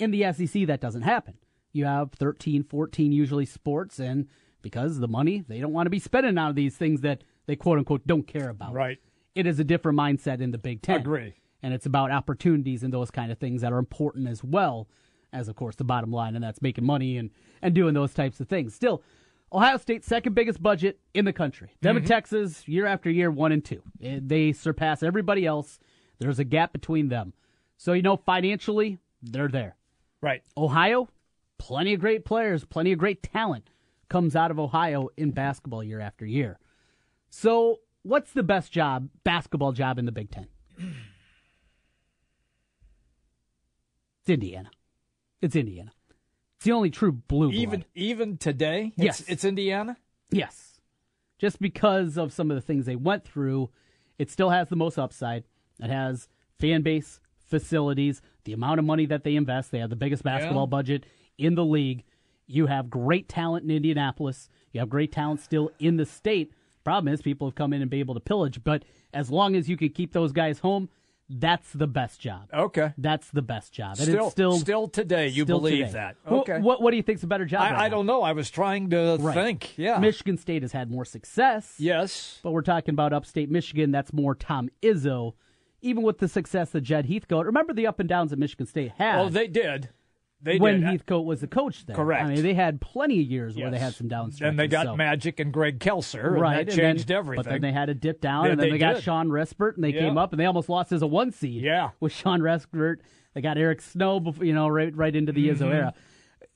In the SEC, that doesn't happen. You have 13, 14 usually sports, and because of the money, they don't want to be spending on these things that they quote unquote don't care about. Right. It is a different mindset in the Big Ten. Agree. And it's about opportunities and those kind of things that are important as well as, of course, the bottom line, and that's making money and, and doing those types of things. Still, Ohio State's second biggest budget in the country. Them and Mhm. Texas, year after year, one and two. Eh, They surpass everybody else. There's a gap between them. So, you know, financially, they're there. Right. Ohio, plenty of great players, plenty of great talent comes out of Ohio in basketball year after year. So, what's the best job, basketball job in the Big Ten? It's Indiana. It's Indiana. It's the only true blue blood. Even even today, Yes. it's, it's Indiana. Yes. Just because of some of the things they went through, it still has the most upside. It has fan base, facilities, the amount of money that they invest. They have the biggest basketball Yeah. budget in the league. You have great talent in Indianapolis. You have great talent still in the state. Problem is, people have come in and be able to pillage, but as long as you can keep those guys home, that's the best job. Okay. That's the best job. And Still, still, still today, you still believe today. that? Okay. What, what do you think's a better job? right I, I don't know. I was trying to Right. think. Yeah. Michigan State has had more success. Yes. But we're talking about upstate Michigan. That's more Tom Izzo. Even with the success that Jud Heathcote, remember the up and downs that Michigan State had. Oh, they did. They when did. Heathcote was the coach there. Correct. I mean, they had plenty of years where they had some down Then they got so. Magic and Greg Kelser, and right, that and changed then- everything. But then they had to dip down, They- and then they they, got. Shawn Respert, and they Yeah. came up, and they almost lost as a one seed. Yeah, with Shawn Respert, they got Eric Snow, before, you know, right right into the Izzo Mhm. era.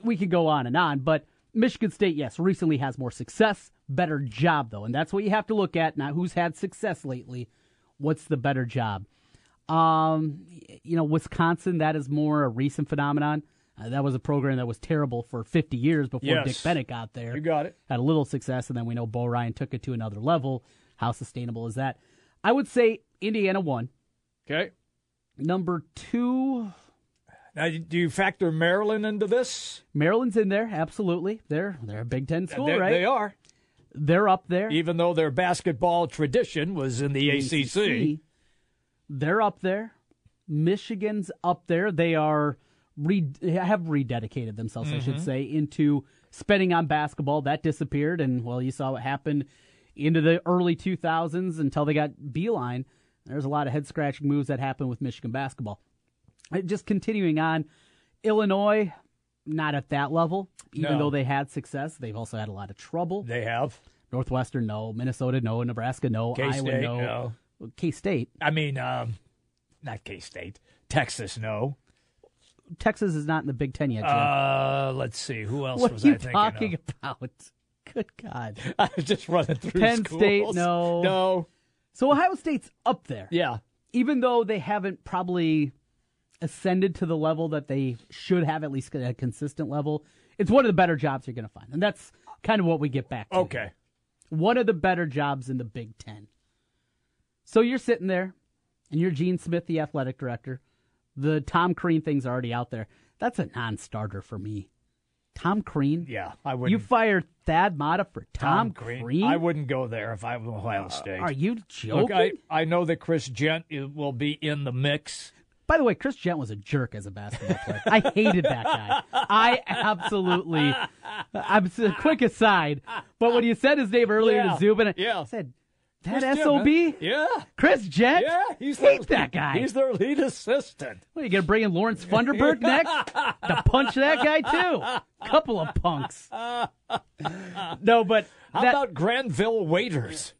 We could go on and on, but Michigan State, yes, recently has more success, better job though, and that's what you have to look at. Not who's had success lately, what's the better job? Um, you know, Wisconsin, that is more a recent phenomenon. Uh, that was a program that was terrible for 50 years before Yes. Dick Bennett got there. You got it. Had a little success, and then we know Bo Ryan took it to another level. How sustainable is that? I would say Indiana won. Okay. Number two, Now, do you factor Maryland into this? Maryland's in there. Absolutely, they're they're a Big Ten school, They- right? They are. They're up there. Even though their basketball tradition was in the ACC. They're up there. Michigan's up there. They are re- have rededicated themselves, I should Mhm. say, into spending on basketball. That disappeared, and well, you saw what happened into the early 2000s until they got Beilein. There's a lot of head scratching moves that happened with Michigan basketball. Just continuing on, Illinois, not at that level. Even No. though they had success, they've also had a lot of trouble. They have. Northwestern, no. Minnesota, no. Nebraska, no. K-State, Iowa, no. no. K State. I mean, um, not K State. Texas, no. Texas is not in the Big Ten yet, Jim. Uh, let's see. Who else what was are you I talking of? about? Good God. I was just running through Penn schools. State, no. No. So Ohio State's up there. Yeah. Even though they haven't probably ascended to the level that they should have, at least a consistent level, it's one of the better jobs you're going to find. And that's kind of what we get back to. Okay. One of the better jobs in the Big Ten. So you're sitting there, and you're Gene Smith, the athletic director. The Tom Crean thing's already out there. That's a non starter for me. Tom Crean? Yeah, I wouldn't. You fired Thad Matta for Tom, Crean? I wouldn't go there if I were Ohio uh, State. are you Look, joking? I, I know that Chris Jent uh, will be in the mix. By the way, Chris Jent was a jerk as a basketball player. I hated that guy. I absolutely. I'm s- quick aside, but when you said his name earlier Yeah, to Zubin, yeah. I said that Chris sob. huh? Yeah. Chris Jent. Yeah, he's hate their, that guy. He's their lead assistant. What, are you gonna bring in Lawrence Funderburk next to punch that guy too? Couple of punks. No, but How that, about Granville Waiters?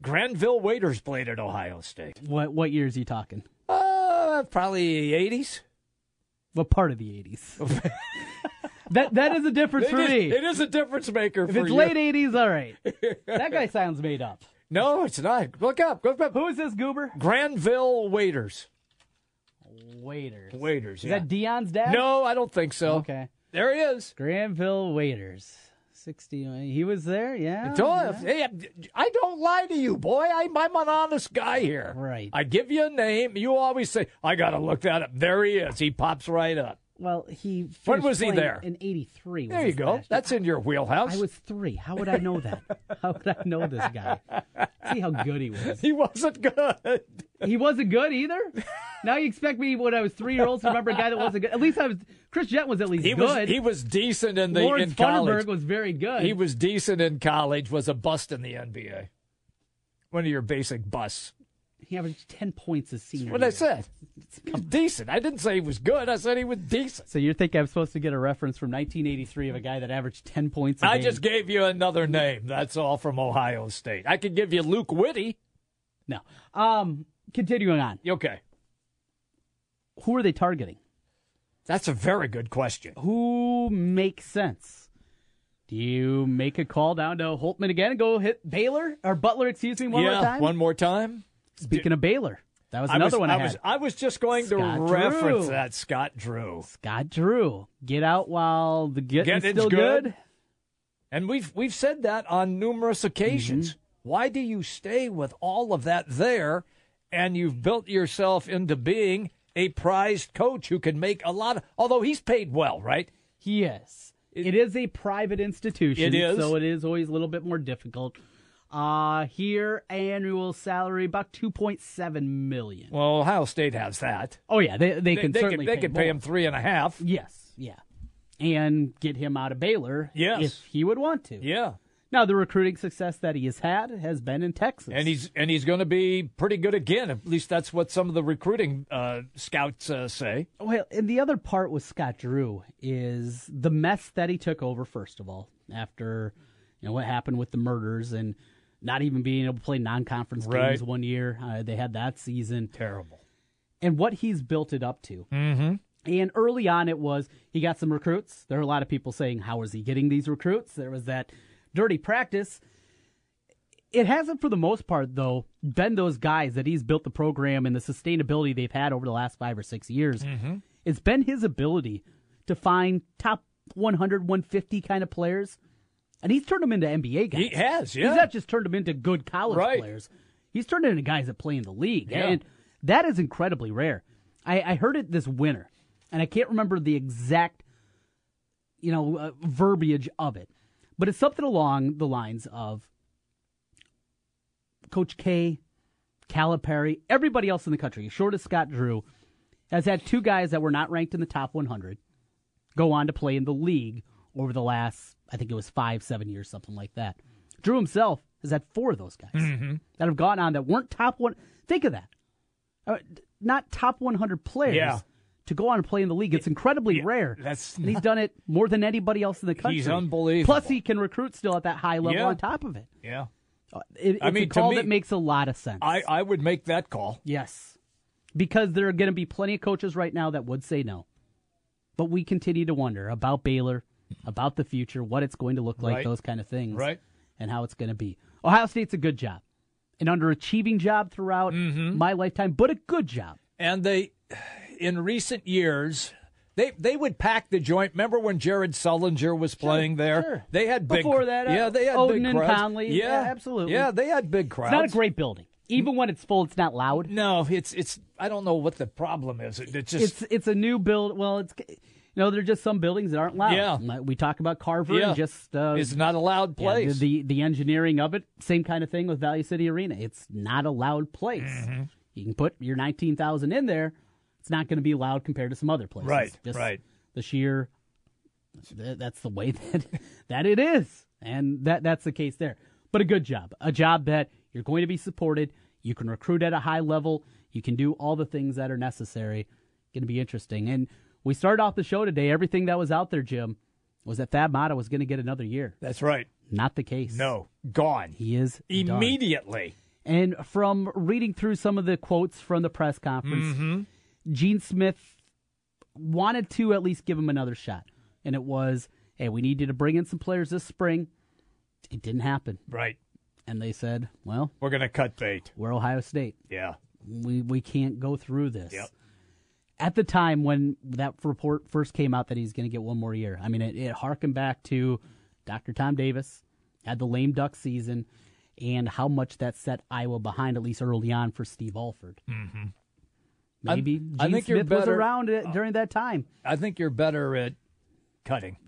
Granville Waiters played at Ohio State. what what years he talking? Uh, Uh, probably 80s. What part of the eighties? that that is a difference It for is- me. It is a difference maker if for it's you. late eighties, all right. that guy sounds made up. No, it's not. Look up. Look up. Who is this goober? Granville Waiters. Waiters. Waiters. Is that Dion's dad? No, I don't think so. Okay. There he is. Granville Waiters. 60. Uh, he was there, yeah. Don't- hey, I don't lie to you, boy. I, I'm an honest guy here. Right. I give you a name. You always say, I got to look that up. There he is. He pops right up. Well, he. When was he there? In 83. There you go. That's in your wheelhouse. I was three. How would I know that? How would I know this guy? See how good he was. He wasn't good. He wasn't good either. Now you expect me when I was three year old to remember a guy that wasn't good. At least I was. Chris Jent was at least He good. was he was decent in the Lawrence in college. Funderburk was very good. He was decent in college. Was a bust in the NBA. One of your basic busts. He averaged ten points his senior. What I said. He's decent. I didn't say he was good. I said he was decent. So you think I'm supposed to get a reference from 1983 of a guy that averaged 10 points a I game? I just gave you another name. That's all from Ohio State. I could give you Luke Witte. No. Um, continuing on. Okay. Who are they targeting? That's a very good question. Who makes sense? Do you make a call down to Holtmann again and go hit Baylor or Butler? Excuse me, one yeah, more time. one more time. Speaking of Baylor, that was I another was, one I, I was I was just going Scott to reference that Scott Drew. Scott Drew, get out while the getting's Getting's still good. good. And we've we've said that on numerous occasions. Mm-hmm. Why do you stay with all of that there and you've built yourself into being a prized coach who can make a lot of although he's paid well, right? He is. it is a private institution, It is. so it is always a little bit more difficult. Uh, here annual salary about two point seven million. Well, Ohio State has that. Oh yeah, they they can they, certainly they pay could pay him three and a half. Yes, yeah, and get him out of Baylor. Yes. if he would want to. Yeah, Now the recruiting success that he has had has been in Texas, and he's and he's going to be pretty good again. At least that's what some of the recruiting uh, scouts uh, say. Well, and the other part with Scott Drew is the mess that he took over. First of all, after you know what happened with the murders and not even being able to play non-conference Right. games one year, uh, they had that season. Terrible. And what he's built it up to. Mm-hmm. And early on, it was he got some recruits. There are a lot of people saying, "How is he getting these recruits?" There was that dirty practice. It hasn't, for the most part, though, been those guys that he's built the program and the sustainability they've had over the last five or six years. Mm-hmm. It's been his ability to find top 100, 150 kind of players, and he's turned them into NBA guys. He has, yeah. He's not just turned them into good college Right. players. He's turned them into guys that play in the league, Yeah. and that is incredibly rare. I, I heard it this winter, and I can't remember the exact, you know, uh, verbiage of it, but it's something along the lines of Coach K, Calipari, everybody else in the country, short of Scott Drew, has had two guys that were not ranked in the top 100 go on to play in the league over the last, I think it was five, seven years, something like that. Drew himself has had four of those guys Mm-hmm. that have gone on that weren't top one. Think of that. Uh, not top 100 players Yeah. to go on and play in the league. It's incredibly rare. That's and he's done it more than anybody else in the country. He's unbelievable. Plus, he can recruit still at that high level Yeah. on top of it. Yeah. Uh, it- I it's mean, a call me- that makes a lot of sense. I, I would make that call. Yes. Because there are going to be plenty of coaches right now that would say no. But we continue to wonder about Baylor, about the future, what it's going to look like, Right. those kind of things. Right. And how it's going to be. Ohio State's a good job. An underachieving job throughout Mm-hmm. my lifetime, but a good job. And they, in recent years, they they would pack the joint. Remember when Jared Sullinger was playing there? sure. They had big. Before that, uh, yeah, they had Oden big and crowds. Conley. Yeah, absolutely. Yeah, they had big crowds. It's not a great building. Even when it's full, it's not loud. No, it's it's. I don't know what the problem is. It, it's just it's it's a new build. Well, it's you know there are just some buildings that aren't loud. Yeah. We talk about Carver Yeah. just uh, it's not a loud yeah, place. the, the the engineering of it, same kind of thing with Value City Arena. It's not a loud place. Mm-hmm. You can put your nineteen thousand in there. It's not going to be loud compared to some other places. Right, Just right. The sheer that's the way that that it is, and that that's the case there. But a good job, a job that you're going to be supported. You can recruit at a high level. You can do all the things that are necessary. Going to be interesting. And we started off the show today. Everything that was out there, Jim, was that Thad Matta was going to get another year. That's right. Not the case. No, gone. He is done. Immediately. And from reading through some of the quotes from the press conference, Mm-hmm. Gene Smith wanted to at least give him another shot. And it was, hey, we need you to bring in some players this spring. It didn't happen. Right. And they said, well, We're going to cut bait. we're Ohio State. Yeah. We, we can't go through this. Yep. At the time when that report first came out that he's going to get one more year, I mean, it, it harkened back to Dr. Tom Davis, had the lame duck season, and how much that set Iowa behind, at least early on, for Steve Alford. Mm-hmm. Maybe I Gene think you're Smith was around it during that time. I think you're better at cutting.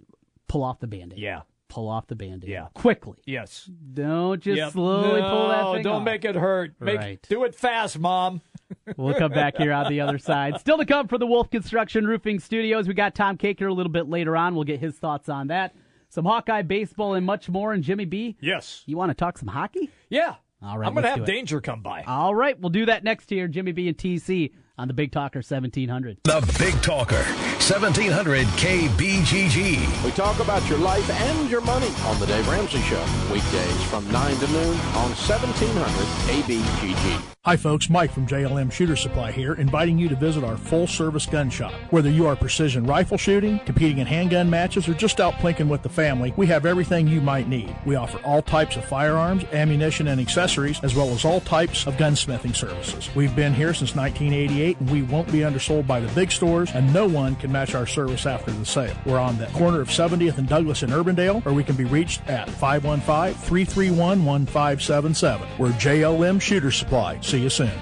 Pull off the band-aid. Yeah. Pull off the band-aid. Yeah. Quickly. Yes. Don't just Yep. slowly pull that No, thing Don't off. make it hurt. Make, Right. Do it fast, Mom. We'll come back here on the other side. Still to come for the Wolf Construction Roofing Studios. We got Tom Kakert a little bit later on. We'll get his thoughts on that. Some Hawkeye baseball and much more. And Jimmy B, Yes. you want to talk some hockey? Yeah. All right, I'm going to have. Danger come by. All right, we'll do that next year. Jimmy B and TC on the Big Talker 1700. The Big Talker, 1700 KBGG. We talk about your life and your money on the Dave Ramsey Show. Weekdays from 9 to noon on 1700 KBGG. Hi, folks. Mike from JLM Shooter Supply here, inviting you to visit our full service gun shop. Whether you are precision rifle shooting, competing in handgun matches, or just out plinking with the family, we have everything you might need. We offer all types of firearms, ammunition, and accessories, as well as all types of gunsmithing services. We've been here since 1988, and we won't be undersold by the big stores, and no one can match our service after the sale. We're on the corner of 70th and Douglas in Urbandale, or we can be reached at 515 331 1577. We're JLM Shooter Supply. See you soon.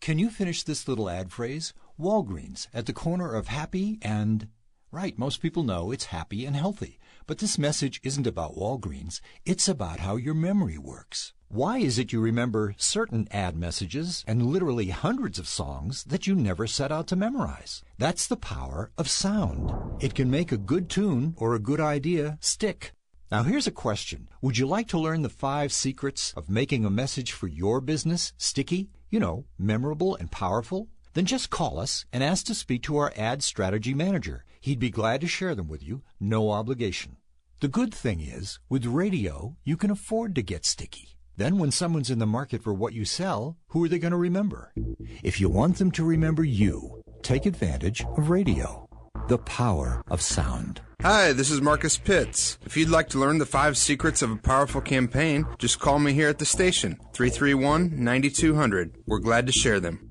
Can you finish this little ad phrase? Walgreens, at the corner of happy and. Right, most people know it's happy and healthy. But this message isn't about Walgreens, it's about how your memory works. Why is it you remember certain ad messages and literally hundreds of songs that you never set out to memorize? That's the power of sound. It can make a good tune or a good idea stick. Now here's a question. Would you like to learn the five secrets of making a message for your business sticky? You know, memorable and powerful? Then just call us and ask to speak to our ad strategy manager. He'd be glad to share them with you, no obligation. The good thing is, with radio, you can afford to get sticky. Then when someone's in the market for what you sell, who are they going to remember? If you want them to remember you, take advantage of radio. The power of sound. Hi, this is Marcus Pitts. If you'd like to learn the five secrets of a powerful campaign, just call me here at the station, 331 9200. We're glad to share them.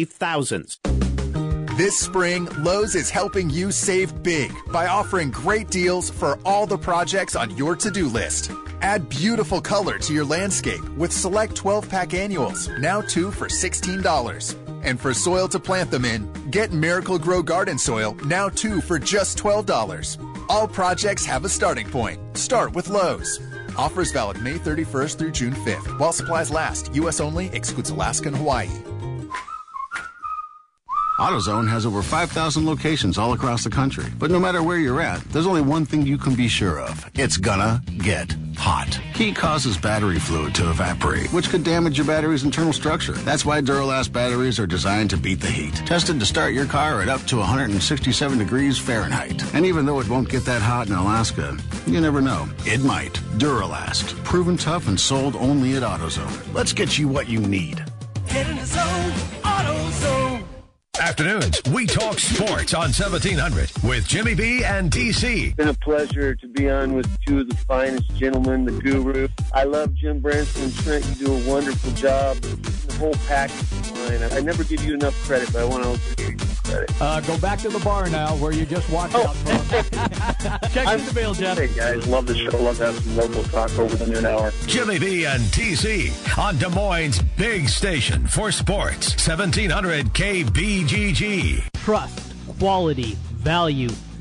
Thousands. This spring, Lowe's is helping you save big by offering great deals for all the projects on your to do list. Add beautiful color to your landscape with select 12 pack annuals, now two for $16. And for soil to plant them in, get Miracle-Gro Garden Soil, now two for just $12. All projects have a starting point. Start with Lowe's. Offers valid May 31st through June 5th while supplies last. U.S. only, excludes Alaska and Hawaii. AutoZone has over 5,000 locations all across the country. But no matter where you're at, there's only one thing you can be sure of. It's gonna get hot. Heat causes battery fluid to evaporate, which could damage your battery's internal structure. That's why Duralast batteries are designed to beat the heat. Tested to start your car at up to 167 degrees Fahrenheit. And even though it won't get that hot in Alaska, you never know. It might. Duralast. Proven tough and sold only at AutoZone. Let's get you what you need. Get in the zone, AutoZone. Afternoons, we talk sports on 1700 with Jimmy B and TC. It's been a pleasure to be on with two of the finest gentlemen, the guru. I love Jim Branson and Trent. You do a wonderful job. The whole package is fine. I never give you enough credit, but I want to also you some credit. Uh, go back to the bar now where you just walked out from. Check in the mail, Jeff. Hey guys, love the show. Love to have some local talk over the noon hour. Jimmy B and TC on Des Moines' big station for sports. 1700 KBGG. Trust, quality, value.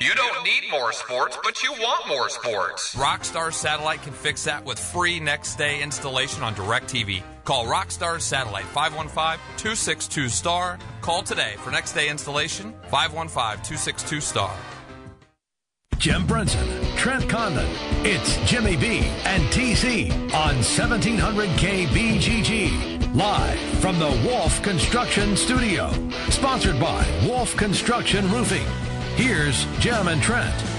You don't need more sports, but you want more sports. Rockstar Satellite can fix that with free next day installation on DirecTV. Call Rockstar Satellite 515 262 STAR. Call today for next day installation 515 262 STAR. Jim Brunson, Trent Condon. It's Jimmy B and TC on 1700 KBGG. Live from the Wolf Construction Studio. Sponsored by Wolf Construction Roofing. Here's Jim and Trent.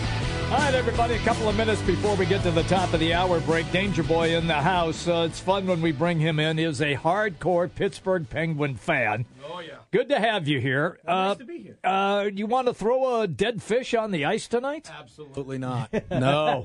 All right, everybody, a couple of minutes before we get to the top of the hour break. Danger Boy in the house. Uh, it's fun when we bring him in. He is a hardcore Pittsburgh Penguin fan. Oh, yeah. Good to have you here. Well, nice uh, to be here. Uh, you want to throw a dead fish on the ice tonight? Absolutely not. No,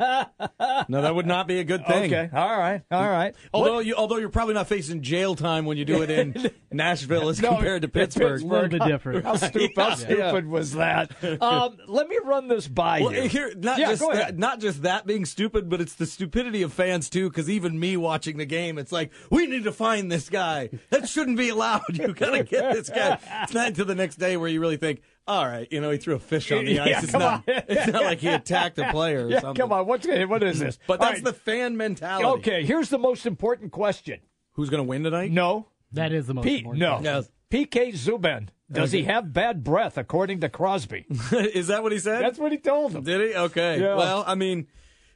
no, that would not be a good thing. Okay, all right, all right. Although What- you, although you're probably not facing jail time when you do it in Nashville as No, compared to Pittsburgh. A little bit different. How stupid, how stupid was that? Um, let me run this by Well, you. here, not yeah, just that, not just that being stupid, but it's the stupidity of fans too. Because even me watching the game, it's like we need to find this guy. That shouldn't be allowed. You gotta get this guy. It's not until the next day where you really think, All right, you know he threw a fish on the Yeah, ice. it's come not. on. It's not like he attacked a player or Yeah, something. come on, what's what is this? But that's right. the fan mentality. Okay, here's the most important question. Who's going to win tonight? No, That is the most Pete. important. No, Yes. PK Subban. Does he have bad breath, according to Crosby? is that what he said? That's what he told him. Did he? Okay. Yeah. Well, I mean,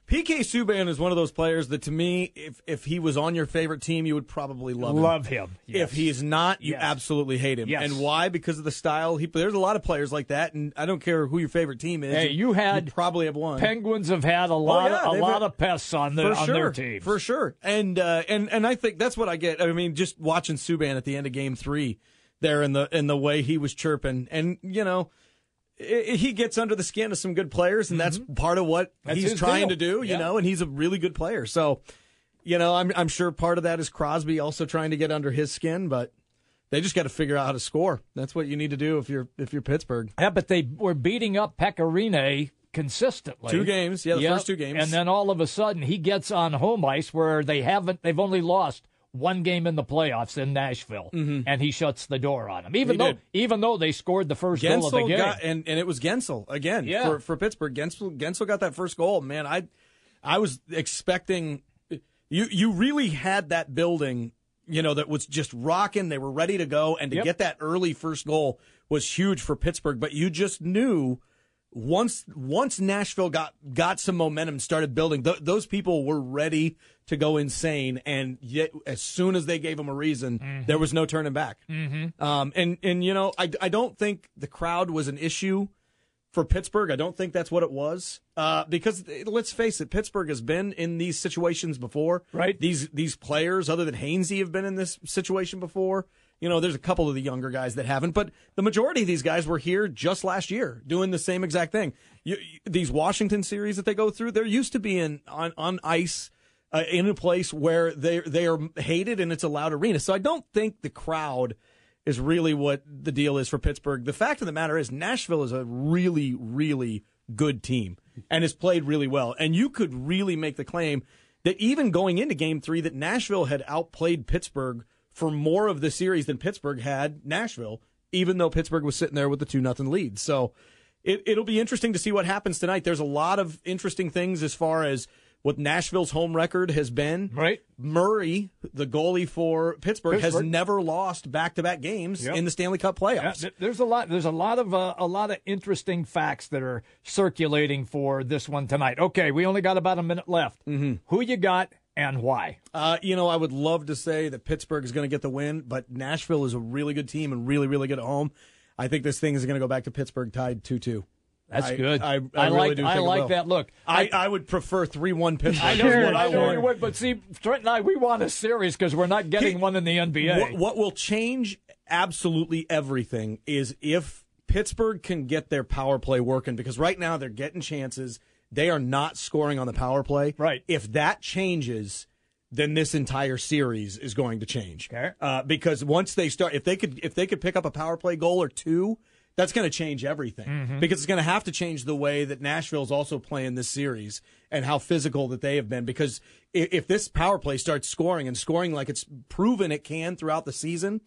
PK Subban is one of those players that, to me, if if he was on your favorite team, you would probably love him. Love him. If he is not, you Yes. absolutely hate him. Yes. And why? Because of the style. He there's a lot of players like that, and I don't care who your favorite team is. Hey, you had probably have one. Penguins have had a lot, Oh, yeah, of, a lot had- of pests on, the, on sure, their team for sure. And uh, and and I think that's what I get. I mean, just watching Subban at the end of Game Three, there in the in the way he was chirping, and you know. i- He gets under the skin of some good players, and that's part of what Mm-hmm. That's he's trying deal. to do, you Yeah. know. And he's a really good player, so you know, I'm I'm sure part of that is Crosby also trying to get under his skin, but they just got to figure out how to score. That's what you need to do if you're if you're Pittsburgh. Yeah, but they were beating up Pekka Rinne consistently. Two games, yeah, the Yep. first two games. and then all of a sudden he gets on home ice where they haven't. They've only lost one game in the playoffs in Nashville, and he shuts the door on them. Even Mm-hmm. He though, did. even though they scored the first goal of the game. got and, and it was Guentzel again Yeah. for, for Pittsburgh. Guentzel Guentzel got that first goal. Man, I I was expecting you you really had that building, you know, that was just rocking. They were ready to go, and to Yep. get that early first goal was huge for Pittsburgh. But you just knew once once Nashville got got some momentum, started building, th- those people were ready to go insane. And yet, as soon as they gave them a reason, there was no turning back. Mm-hmm. Um, and and you know, I I don't think the crowd was an issue for Pittsburgh. I don't think that's what it was. Uh, because let's face it, Pittsburgh has been in these situations before. Right. These these players, other than Hainsey, have been in this situation before. You know, there's a couple of the younger guys that haven't, but the majority of these guys were here just last year doing the same exact thing. You, you- these Washington series that they go through, they're used to being on on ice. Uh, in a place where they they are hated and it's a loud arena, so I don't think the crowd is really what the deal is for Pittsburgh. The fact of the matter is, Nashville is a really, really good team and has played really well. And you could really make the claim that even going into game three, that Nashville had outplayed Pittsburgh for more of the series than Pittsburgh had Nashville, even though Pittsburgh was sitting there with the 2 nothing lead. So it, it'll be interesting to see what happens tonight. There's a lot of interesting things as far as what Nashville's home record has been. Right. Murray, the goalie for Pittsburgh, has never lost back-to-back games Yep. in the Stanley Cup playoffs. th- there's a lot. There's a lot of uh, a lot of interesting facts that are circulating for this one tonight. Okay, we only got about a minute left. Mm-hmm. Who you got and why? Uh, you know, I would love to say that Pittsburgh is going to get the win, but Nashville is a really good team and really, really good at home. I think this thing is going to go back to Pittsburgh tied 2-2. That's I- good. I, I, I really like- do I think it like that look. I, I would prefer 3-1 Pittsburgh. I know, is what I I know want. you would, but see, Trent and I, we want a series because we're not getting one in the NBA. What, what will change absolutely everything is if Pittsburgh can get their power play working because right now they're getting chances. They are not scoring on the power play. Right. If that changes, then this entire series is going to change. Okay. Uh, because once they start, if they could, if they could pick up a power play goal or two, that's going to change everything Mm-hmm. because it's going to have to change the way that Nashville's also playing this series and how physical that they have been. Because if, if this power play starts scoring and scoring like it's proven it can throughout the season,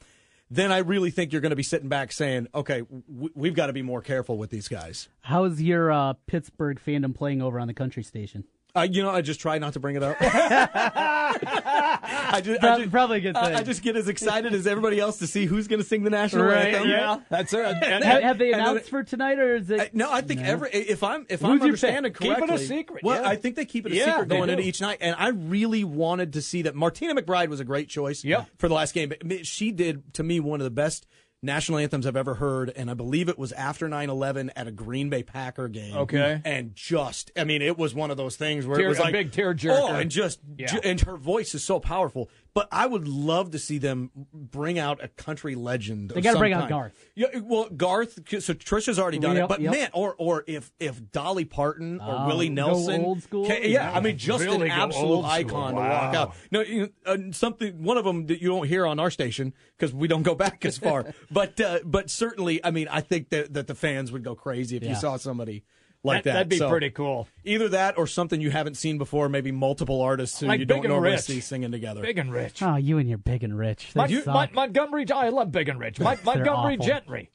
then I really think you're going to be sitting back saying, okay, we've got to be more careful with these guys. How's your uh, Pittsburgh fandom playing over on the country station? Uh, you know, I just try not to bring it up. I just, I just- probably a good thing. I just get as excited as everybody else to see who's going to sing the national Right, anthem. yeah, that's it. Have, have they announced for tonight, or is it? I- no, I think every if I'm if Who'd I'm understanding pick? Keep it a secret, Well, yeah. I think they keep it a Yeah, secret going into each night, and I really wanted to see that. Martina McBride was a great choice Yep. for the last game. But she did to me one of the best national anthems I've ever heard, and I believe it was after 9/11 at a Green Bay Packer game. Okay. and just I mean, it was one of those things where Tear- it was a like big tearjerker. Oh, and just Yeah. ju- and her voice is so powerful. But I would love to see them bring out a country legend. They gotta some bring out. Garth. Yeah, well, Garth. So Trisha's already done Yep, it, but yep. man, or or if if Dolly Parton or Oh, Willie go Nelson, old school? ca- yeah, I mean, just Really an absolute old school. icon to walk out. No, you, uh, something one of them that you don't hear on our station because we don't go back as far. but uh, but certainly, I mean, I think that that the fans would go crazy if you saw somebody. Like That- that, that'd be So, pretty cool. Either that or something you haven't seen before. Maybe multiple artists who Like you don't and normally Rich. see singing together. Big and Rich. Oh, you and your big and rich. They Mon- suck. Mon- Montgomery, I love Big and Rich. Mon- Montgomery awful. Gentry,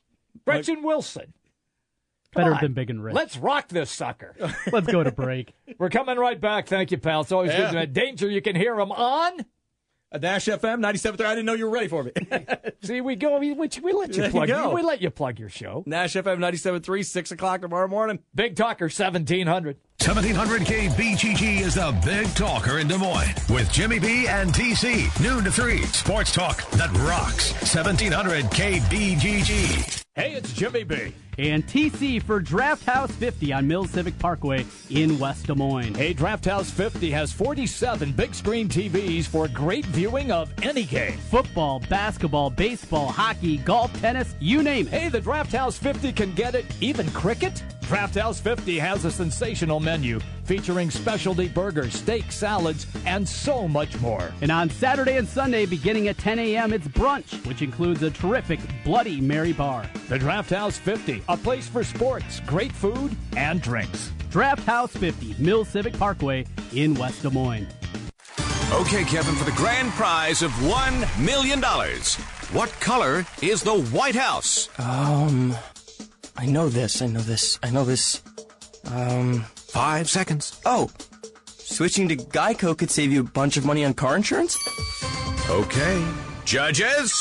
Gretchen Wilson. Better on. than big and rich. Let's rock this sucker. Let's go to break. We're coming right back. Thank you, pal. It's always Yeah. good to danger. You can hear them on. Nash FM 97.3. I didn't know you were ready for me. See, we go. We, we, we let you There you plug. go. we let you plug your show. Nash FM 97.3, 6 o'clock tomorrow morning. Big Talker seventeen hundred. 1700K BGG is the big talker in Des Moines with Jimmy B and TC. Noon to 3. Sports talk that rocks. 1700K BGG. Hey, it's Jimmy B. And TC for Draft House 50 on Mills Civic Parkway in West Des Moines. Hey, Draft House 50 has 47 big screen TVs for great viewing of any game. Football, basketball, baseball, hockey, golf, tennis, you name it. Hey, the Draft House 50 can get it, even cricket. Draft House 50 has a sensational menu featuring specialty burgers, steak, salads, and so much more. And on Saturday and Sunday, beginning at 10 a.m., it's brunch, which includes a terrific Bloody Mary bar. The Draft House 50, a place for sports, great food, and drinks. Draft House 50, Mills Civic Parkway in West Des Moines. Okay, Kevin, for the grand prize of $1 million. What color is the White House? Um, I know this. I know this. I know this. Um, five seconds. Oh, switching to Geico could save you a bunch of money on car insurance. Okay. Judges?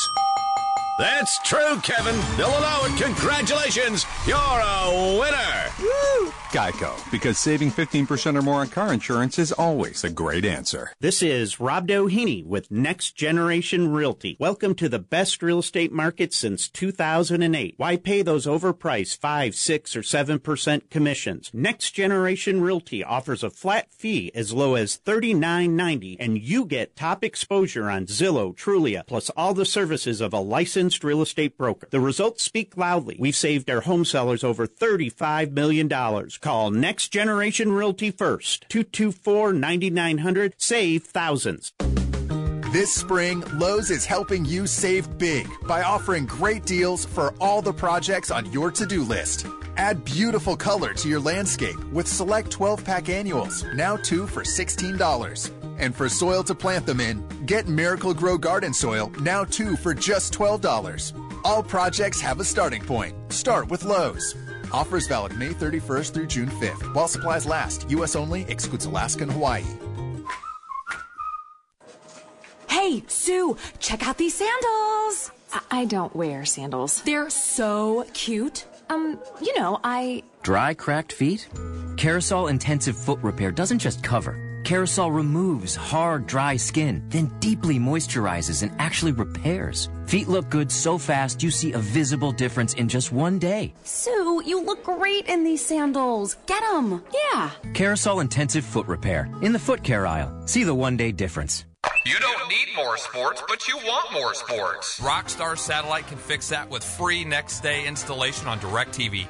That's true, Kevin. They'll allow it. Congratulations. You're a winner. Woo! Geico, because saving 15% or more on car insurance is always a great answer. This is Rob Doheny with Next Generation Realty. Welcome to the best real estate market since 2008. Why pay those overpriced 5, 6, or 7% commissions? Next Generation Realty offers a flat fee as low as $39.90 and you get top exposure on Zillow, Trulia, plus all the services of a licensed real estate broker. The results speak loudly. We've saved our home sellers over $35 million. Call Next Generation Realty first. 224-9900. Save thousands. This spring, Lowe's is helping you save big by offering great deals for all the projects on your to-do list. Add beautiful color to your landscape with select 12-pack annuals, now two for $16. And for soil to plant them in, get Miracle-Gro Garden Soil, now two for just $12. All projects have a starting point. Start with Lowe's. Offers valid May 31st through June 5th. While supplies last, U.S. only, excludes Alaska and Hawaii. Hey, Sue, check out these sandals. I, I don't wear sandals. They're so cute. Um, you know, I. Dry, cracked feet? Kerasal Intensive Foot Repair doesn't just cover. Kerasal removes hard, dry skin, then deeply moisturizes and actually repairs. Feet look good so fast you see a visible difference in just one day. Sue, you look great in these sandals. Get them. Yeah. Kerasal Intensive Foot Repair in the foot care aisle. See the one day difference. You don't need more sports, but you want more sports. Rockstar Satellite can fix that with free next day installation on DirecTV.